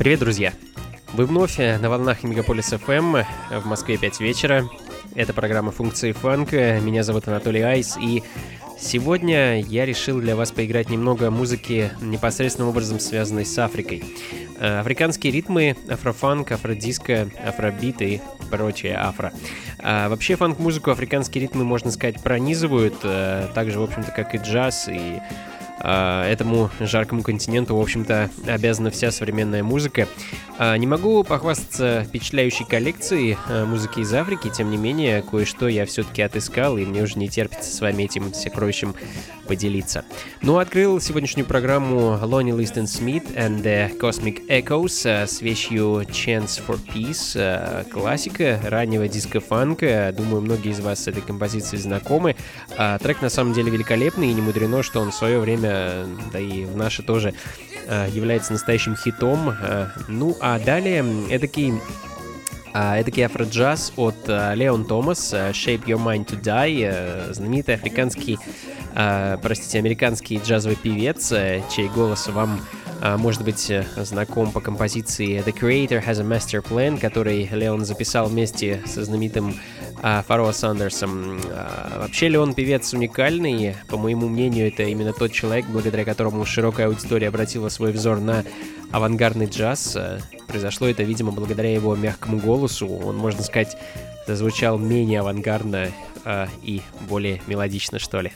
Привет, друзья! Вы вновь на волнах Мегаполис FM в Москве 5 вечера. Это программа «Функции фанка». Меня зовут Анатолий Айс, и сегодня я решил для вас поиграть немного музыки, непосредственным образом связанной с Африкой. Э, африканские ритмы, афрофанк, афродиско, афробит и прочее афро. А вообще фанк-музыку африканские ритмы, можно сказать, пронизывают, э, так в общем-то, как и джаз, и а, этому жаркому континенту, в общем-то, обязана вся современная музыка. А, не могу похвастаться впечатляющей коллекцией а, музыки из Африки, тем не менее, кое-что я все-таки отыскал, и мне уже не терпится с вами этим сокровищем поделиться. Ну, открыл сегодняшнюю программу Lonnie Liston Smith and the Cosmic Echoes с вещью Chance for Peace, классика раннего диско-фанка. Думаю, многие из вас с этой композицией знакомы. Трек на самом деле великолепный, и не мудрено, что он в свое время, да и в наше тоже, является настоящим хитом. Ну, а далее эдакий Эдакий афроджаз от Леон Томас, Shape Your Mind to Die, знаменитый африканский, простите, американский джазовый певец, чей голос вам а, может быть, э, знаком по композиции The Creator Has a Master Plan, который Леон записал вместе со знаменитым а, Фаро Сандерсом. А, вообще Леон певец уникальный. По моему мнению, это именно тот человек, благодаря которому широкая аудитория обратила свой взор на авангардный джаз. Произошло это, видимо, благодаря его мягкому голосу. Он, можно сказать, зазвучал менее авангардно и более мелодично, что ли.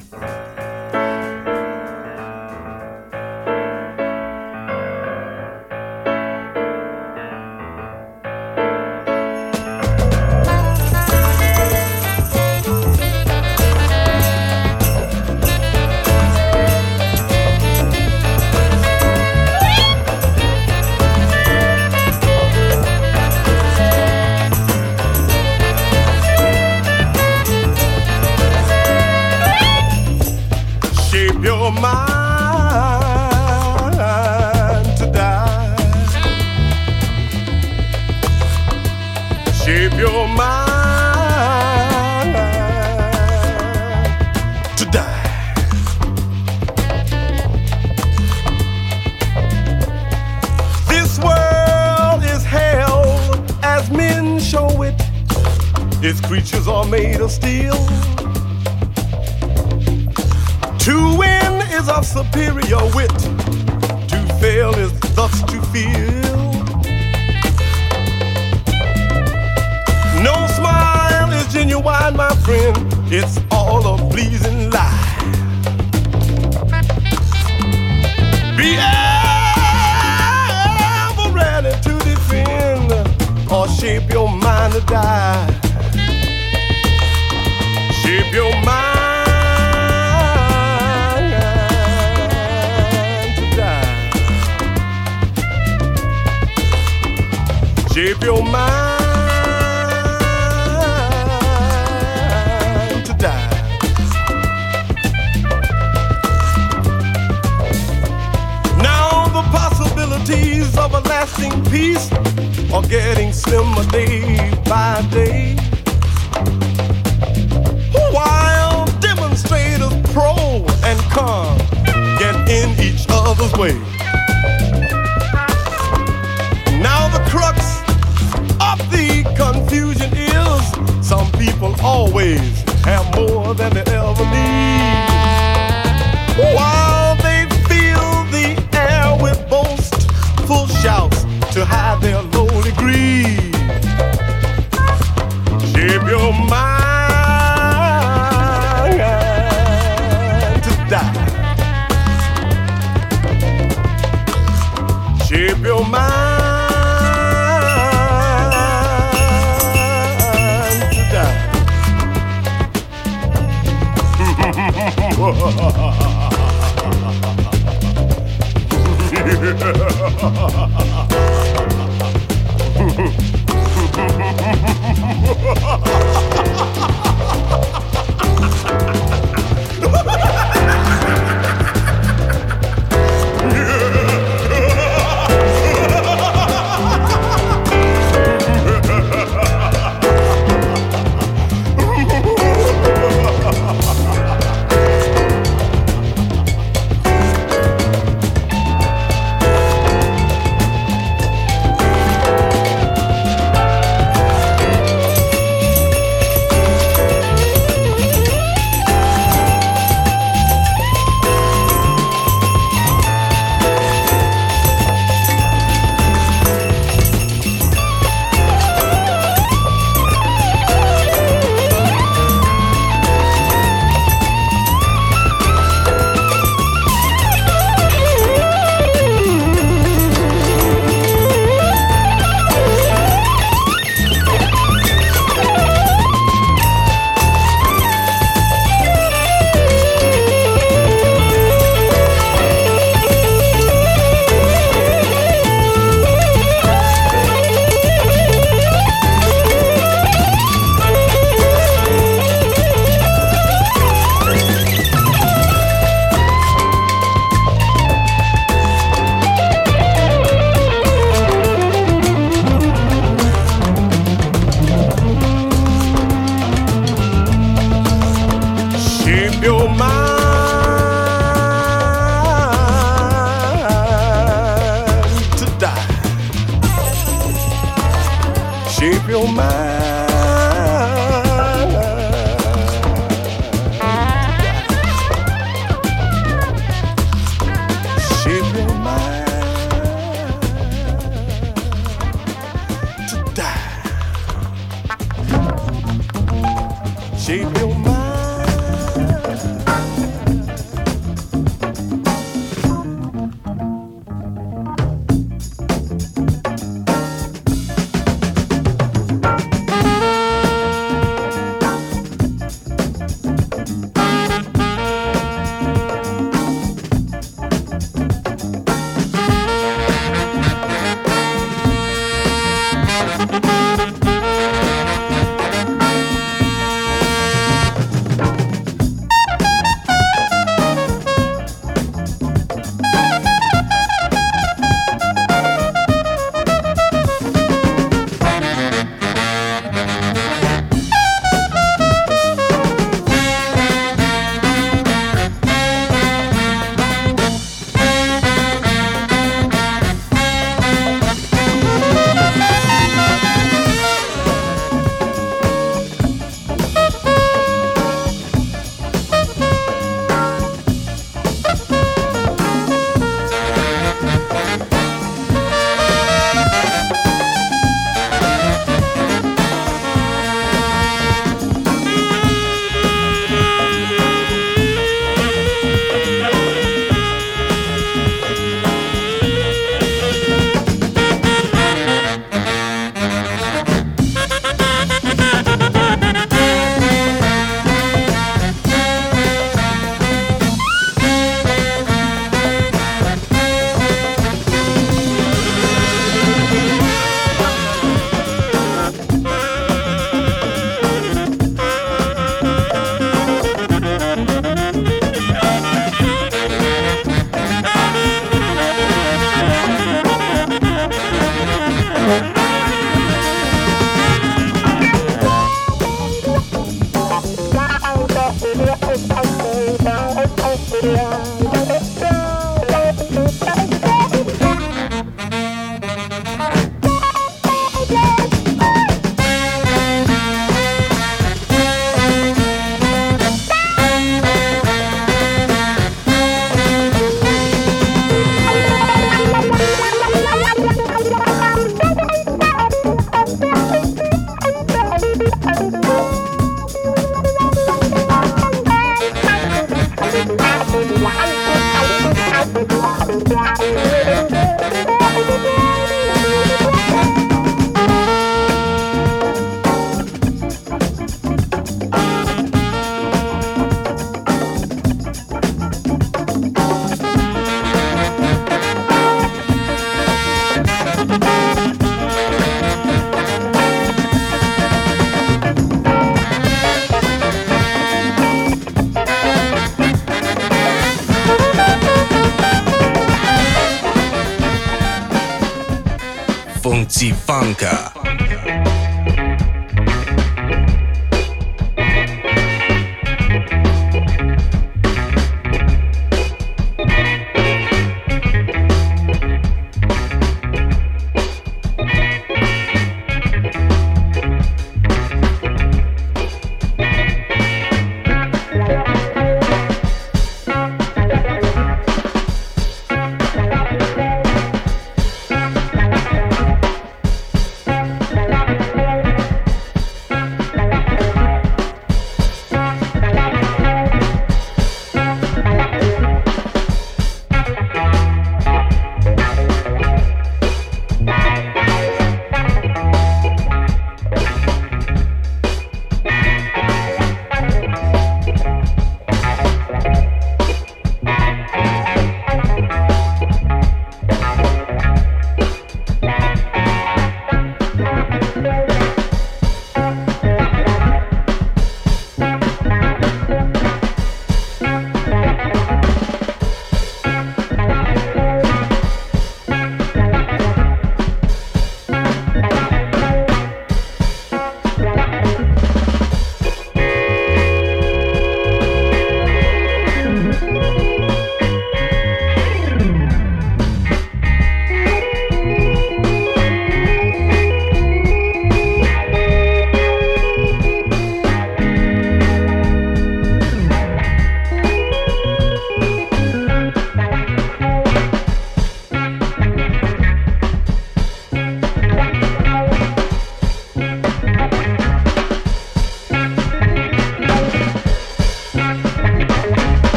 made of steel. To win is of superior wit, to fail is thus to feel. No smile is genuine, my friend, it's all a pleasing lie. Be ever ready to defend or shape your mind to die your mind tonight. Shape your mind. of a lasting peace are getting slimmer day by day. Come get in each other's way. Now the crux of the confusion is some people always have more than they ever need. While they fill the air with boastful shouts to hide their low greed. Shape your mind. keep your mind to die.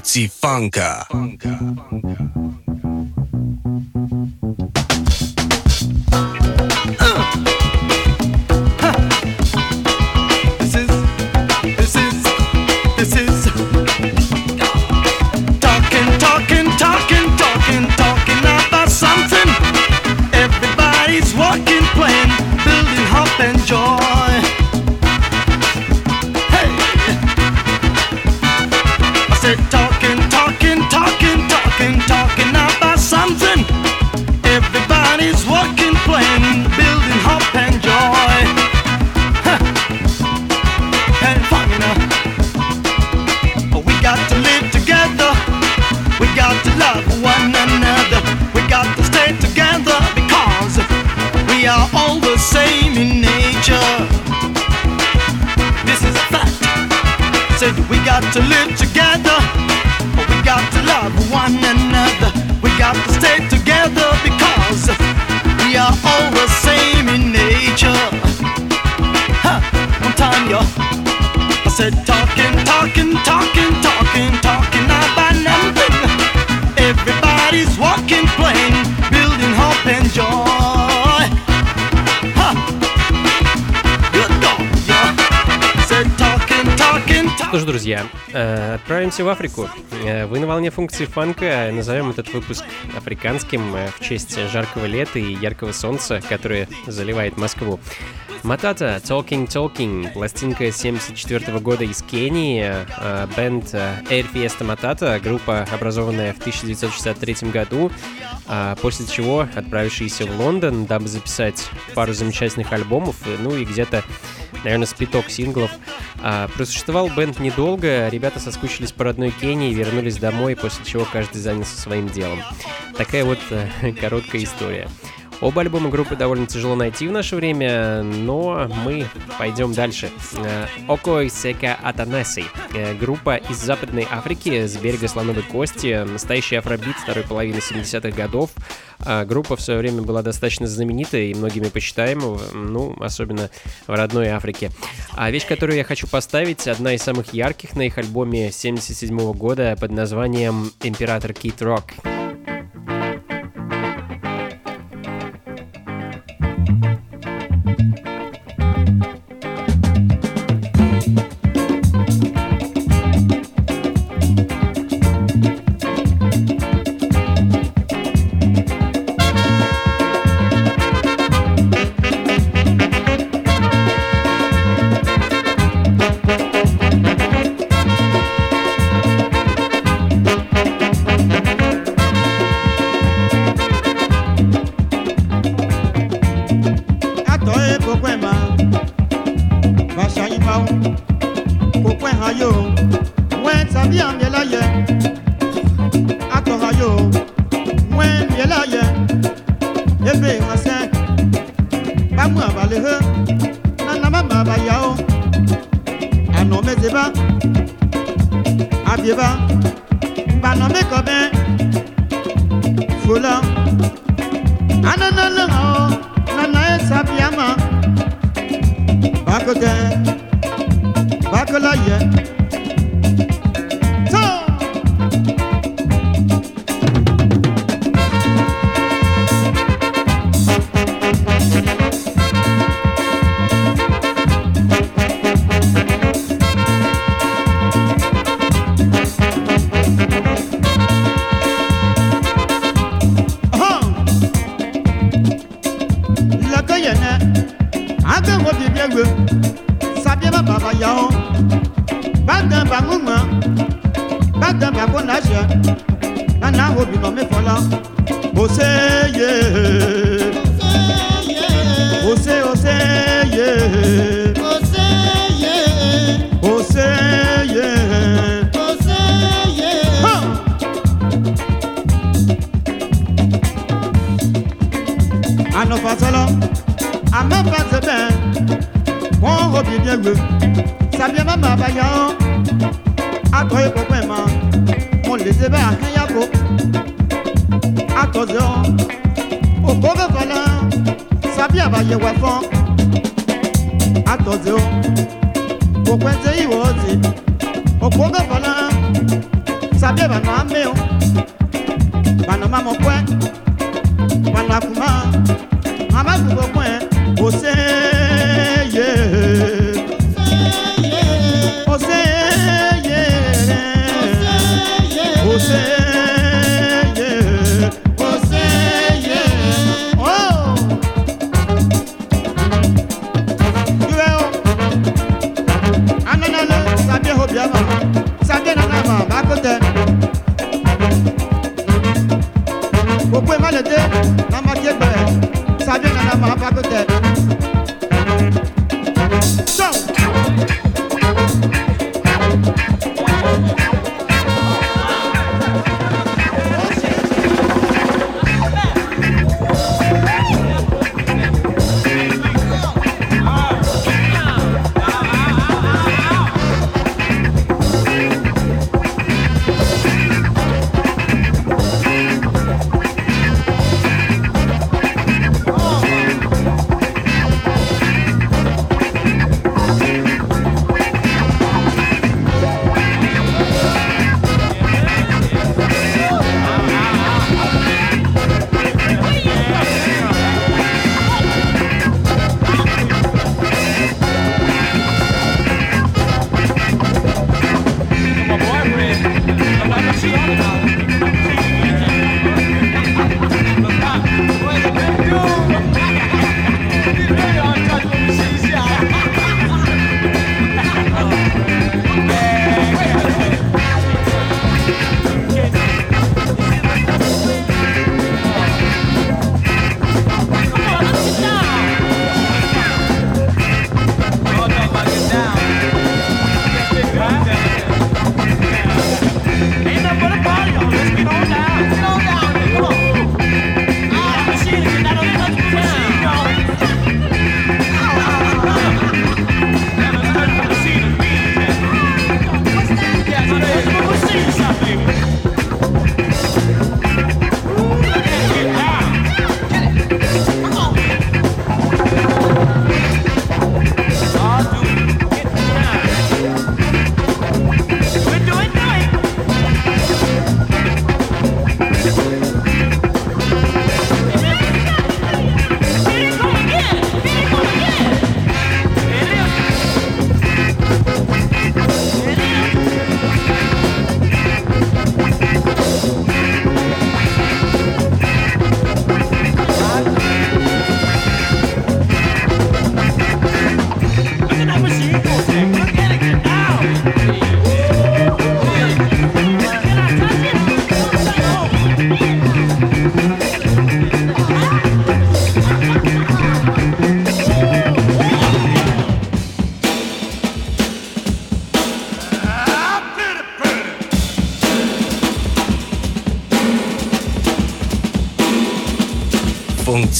Funky Funka. Отправимся в Африку. Э, Вы на волне функции фанка. Назовем этот выпуск африканским э, в честь жаркого лета и яркого солнца, которое заливает Москву. Матата, Talking Talking, пластинка 74 года из Кении, э, бенд э, Air Fiesta Matata, группа, образованная в 1963 году, а, после чего отправившиеся в Лондон, дабы записать пару замечательных альбомов, ну и где-то, наверное, спиток синглов. А, Просуществовал бенд недолго, ребята соскучились по родной Кении, вернулись домой, после чего каждый занялся своим делом. Такая вот э, короткая история. Оба альбома группы довольно тяжело найти в наше время, но мы пойдем дальше. Э, Окой Сека Атанаси. Э, Группа из Западной Африки, с берега Слоновой Кости, настоящий афробит второй половины 70-х годов. А Группа в свое время была достаточно знаменитой и многими почитаема, ну, особенно в родной Африке. А вещь, которую я хочу поставить, одна из самых ярких на их альбоме 77 года под названием «Император Кит Рок». atɔ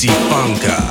Funka.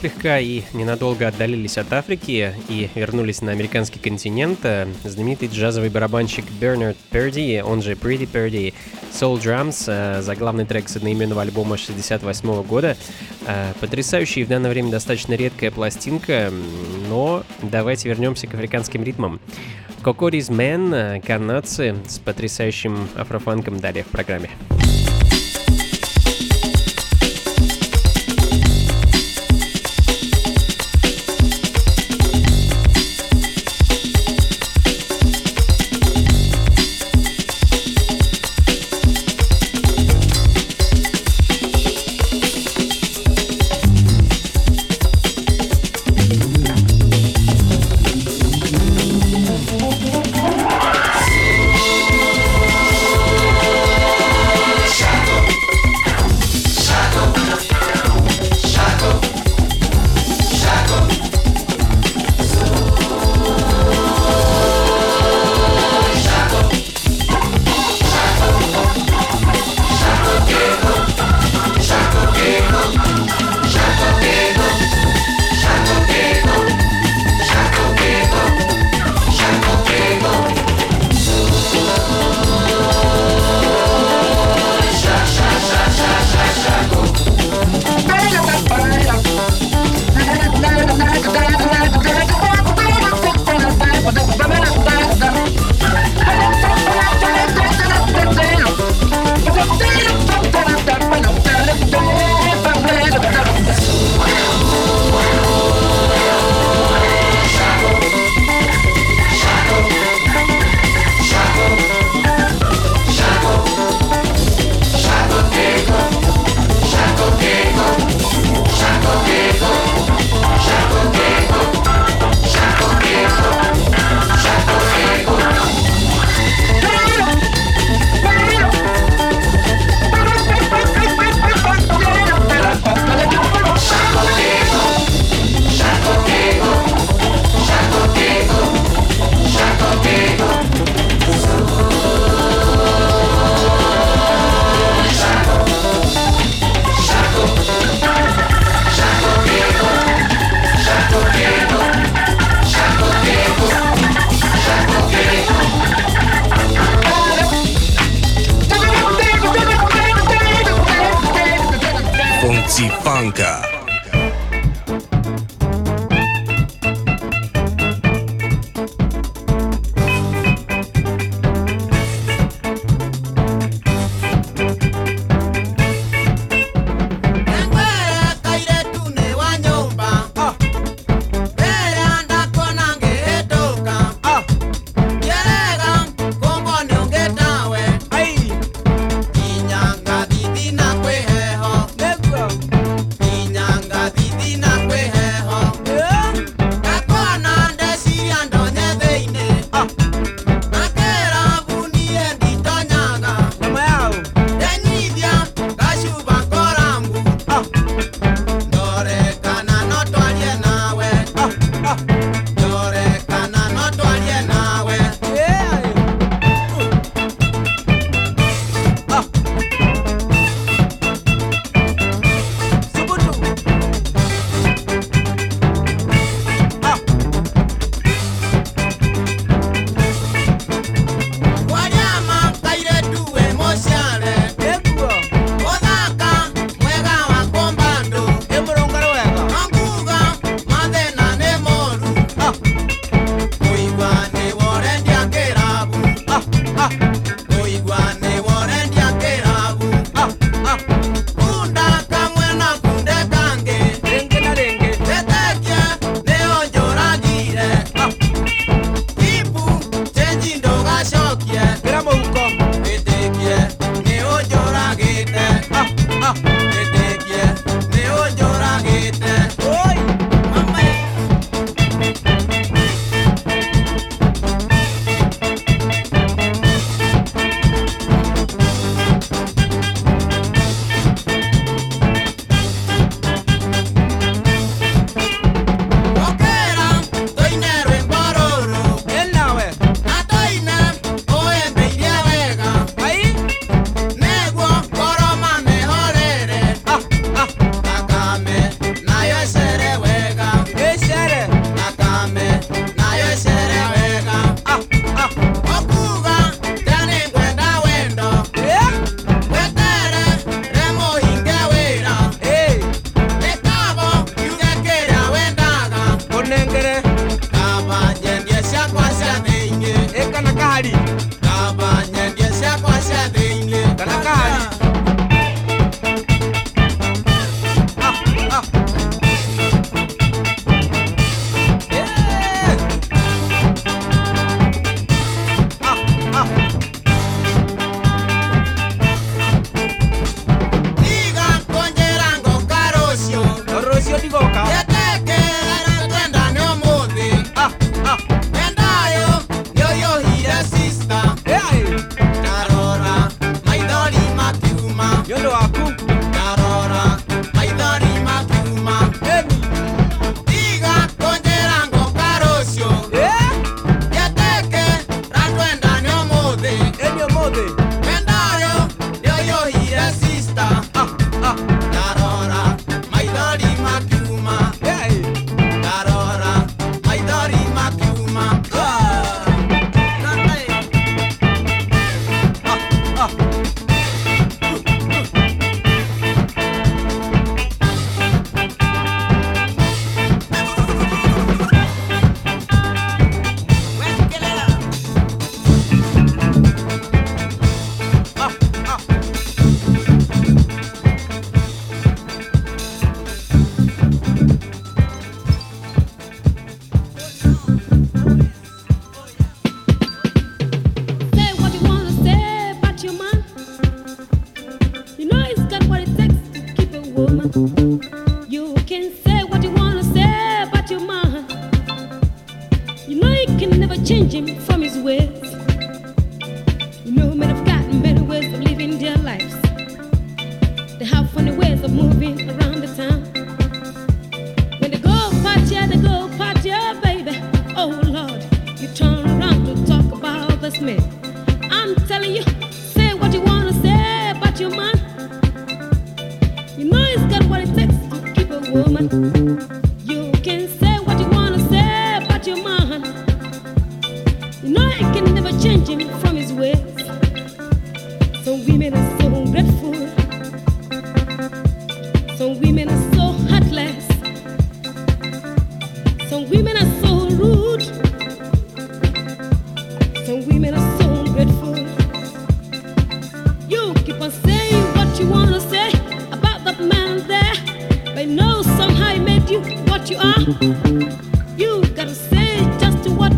Слегка и ненадолго отдалились от Африки и вернулись на американский континент. А, Знаменитый джазовый барабанщик Бернард Перди, он же Pretty Perdy, Soul Drums, а, заглавный трек с одноименного альбома 68 года. А, Потрясающая и в данное время достаточно редкая пластинка, но давайте вернемся к африканским ритмам. Man, а, канадцы с потрясающим афрофанком далее в программе.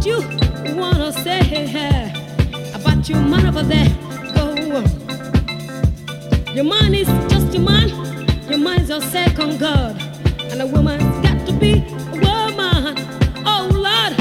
what you wanna say about your man over there. Go. Your man is just your man. Your man is your second God. And a woman's got to be a woman. Oh Lord.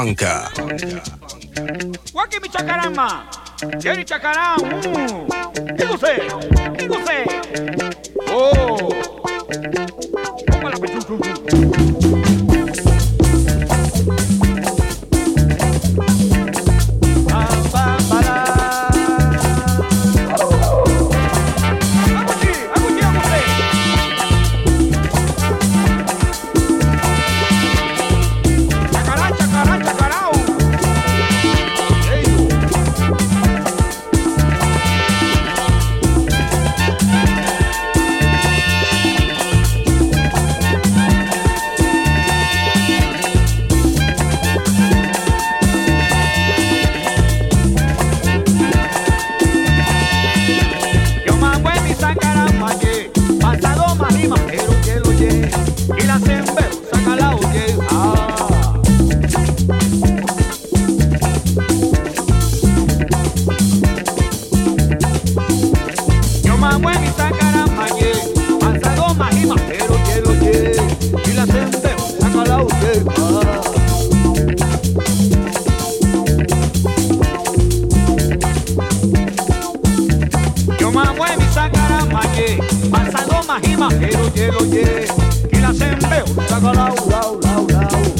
Funka. Waki mi chacarama. Chacarama. ¿Qué usted? rima, quiero, quiero, quiero, que las enveo, la, la, la, la, la.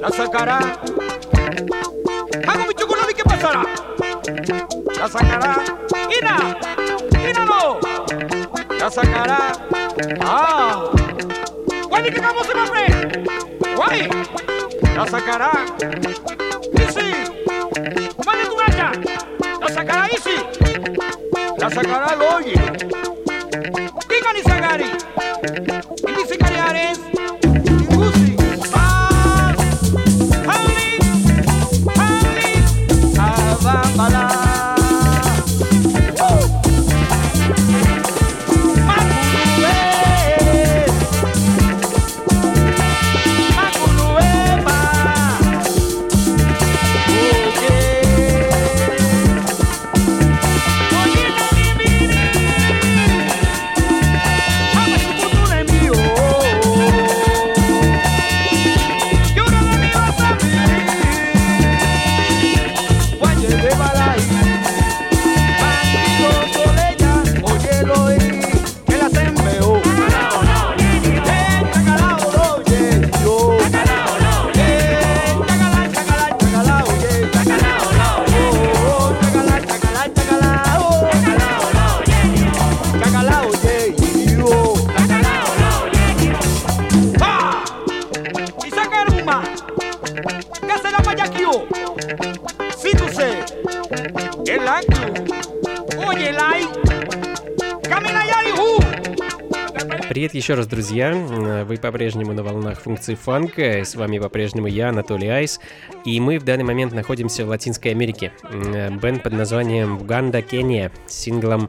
la sacará. Hago mi chocolate, ¿qué pasará? La sacará. Ina, Ina no. La sacará. Ah. Guay, que acabó el hombre. Guay, la sacará. Easy. Vale tu gacha. La sacará Easy. La sacará Goyi. Еще раз, друзья. Вы по-прежнему на волнах функции фанка. С вами по-прежнему я, Анатолий Айс. И мы в данный момент находимся в Латинской Америке. Бенд под названием Уганда, Кения с синглом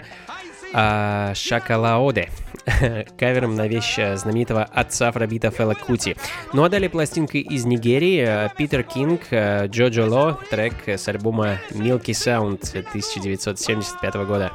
а, Шакалаоде, кавером на вещь знаменитого отца Фрабита Фела Кути. Ну а далее пластинка из Нигерии, Питер Кинг, Джоджо Ло, трек с альбома Milky Sound 1975 года.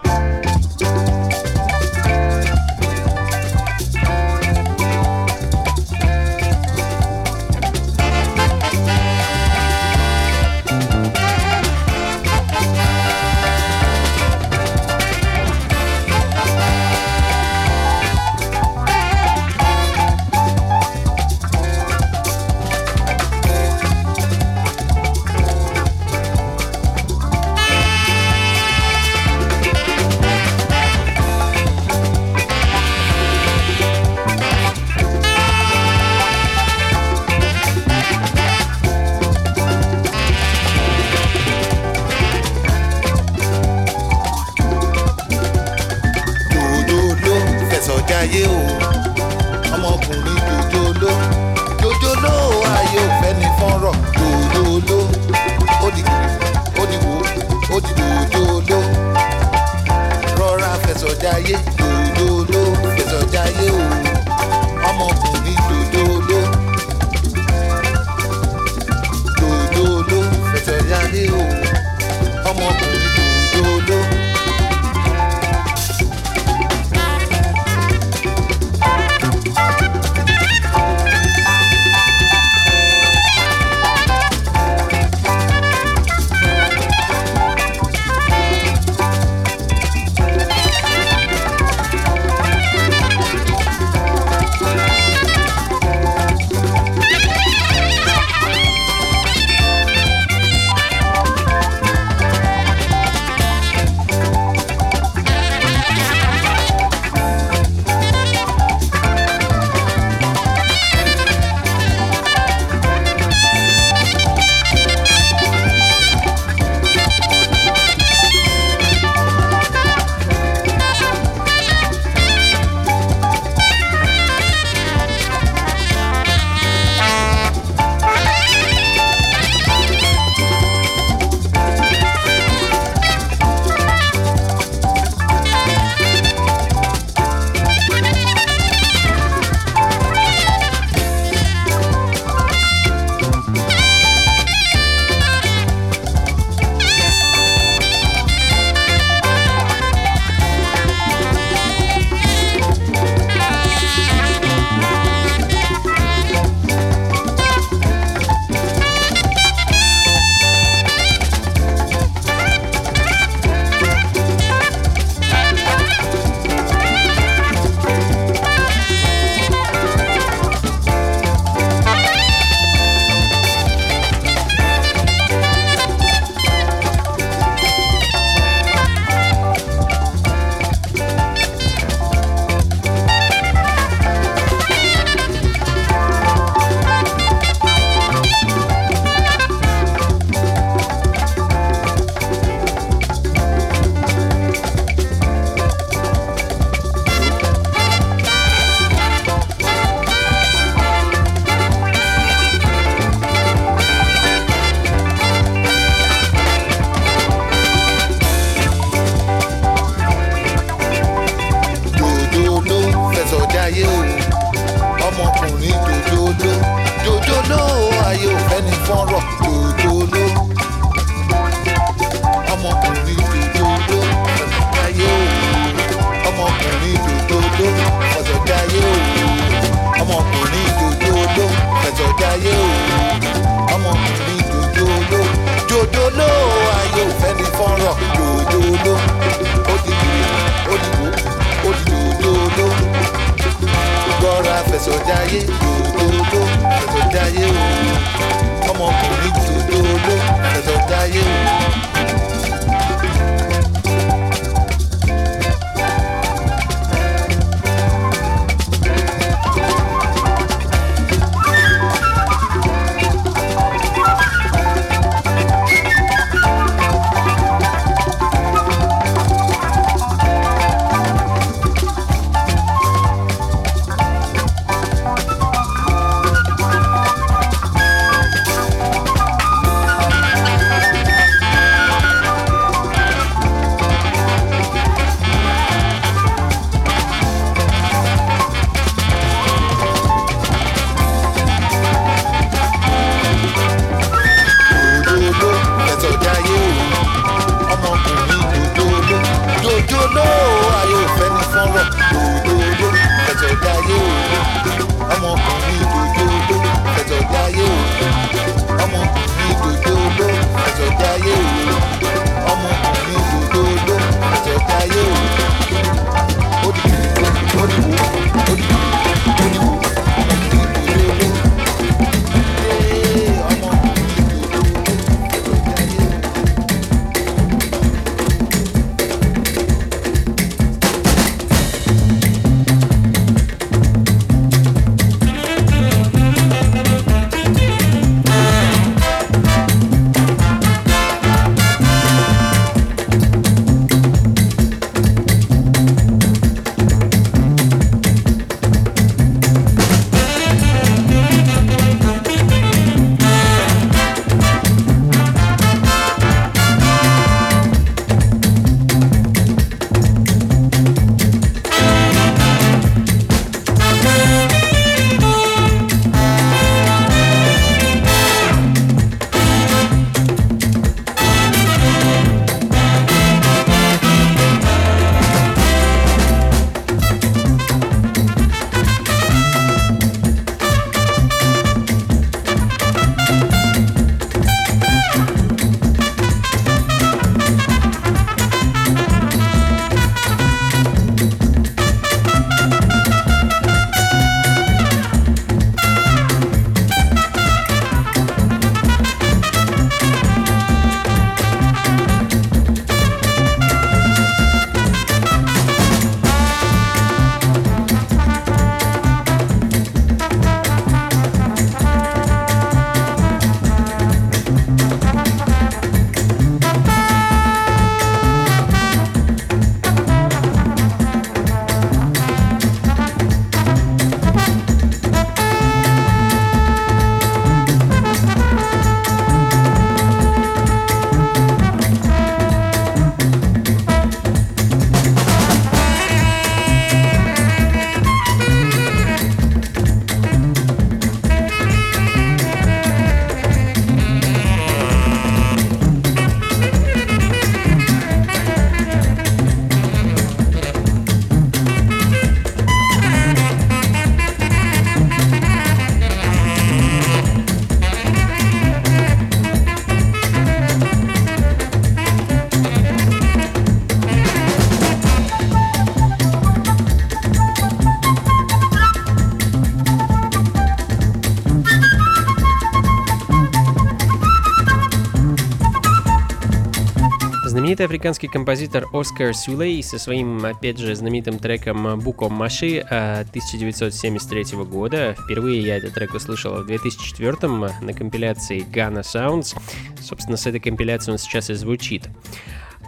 Африканский композитор Оскар Сюлей со своим, опять же, знаменитым треком «Буком Маши» 1973 года. Впервые я этот трек услышал в 2004 на компиляции Ghana Sounds. Собственно, с этой компиляции он сейчас и звучит.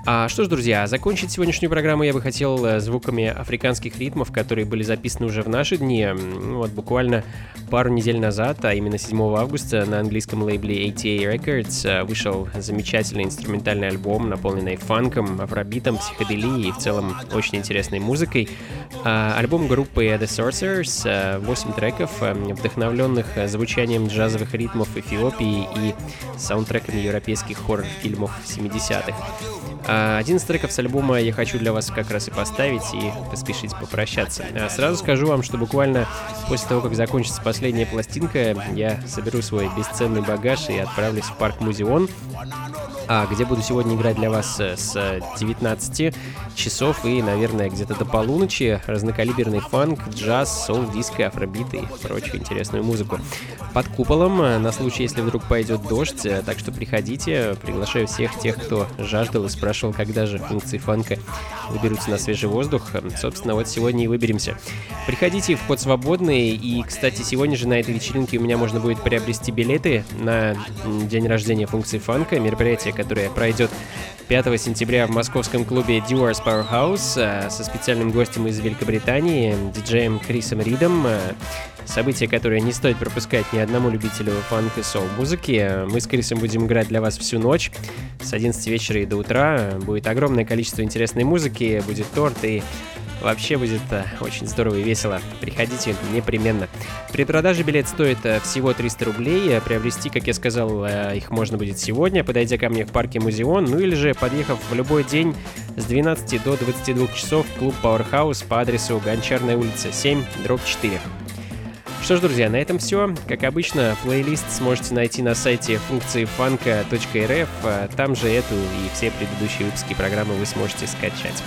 А что ж, друзья, закончить сегодняшнюю программу я бы хотел э, звуками африканских ритмов, которые были записаны уже в наши дни. Вот буквально пару недель назад, а именно 7 августа, на английском лейбле ATA Records э, вышел замечательный инструментальный альбом, наполненный фанком, афробитом, психоделией и в целом очень интересной музыкой. А, альбом группы The Sorcerers, 8 э, треков, вдохновленных звучанием джазовых ритмов Эфиопии и саундтреками европейских хоррор-фильмов 70-х. А, один из треков с альбома я хочу для вас как раз и поставить и поспешить попрощаться. А, сразу скажу вам, что буквально после того, как закончится последняя пластинка, я соберу свой бесценный багаж и отправлюсь в парк Музеон, а, где буду сегодня играть для вас э, с 19 часов и, наверное, где-то до полуночи разнокалиберный фанк, джаз, сол, диско, афробит и прочую интересную музыку. Под куполом, э, на случай, если вдруг пойдет дождь, э, так что приходите, приглашаю всех тех, кто жаждал и спрашивал, когда же функции фанка выберутся на свежий воздух. Собственно, вот сегодня и выберемся. Приходите, вход свободный, и, кстати, сегодня же на этой вечеринке у меня можно будет приобрести билеты на день рождения функции фанка, мероприятие, которое пройдет 5 сентября в московском клубе Dewars Powerhouse э, со специальным гостем из Великобритании, диджеем Крисом Ридом. Э, событие, которое не стоит пропускать ни одному любителю фанк и соул-музыки. Мы с Крисом будем играть для вас всю ночь, с 11 вечера и до утра. Будет огромное количество интересной музыки, будет торт и Вообще будет э, очень здорово и весело. Приходите непременно. При продаже билет стоит э, всего 300 рублей. Э, приобрести, как я сказал, их можно будет сегодня, подойдя ко мне в парке Музеон, ну или же подъехав в любой день с 12 до 22 часов в клуб Powerhouse по адресу Гончарная улица 7, дробь 4. Что ж, друзья, на этом все. Как обычно, плейлист сможете найти на сайте функции фанка.рф. Там же эту и все предыдущие выпуски программы вы сможете скачать.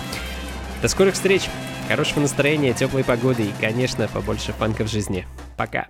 До скорых встреч, хорошего настроения, теплой погоды и, конечно, побольше фанка в жизни. Пока.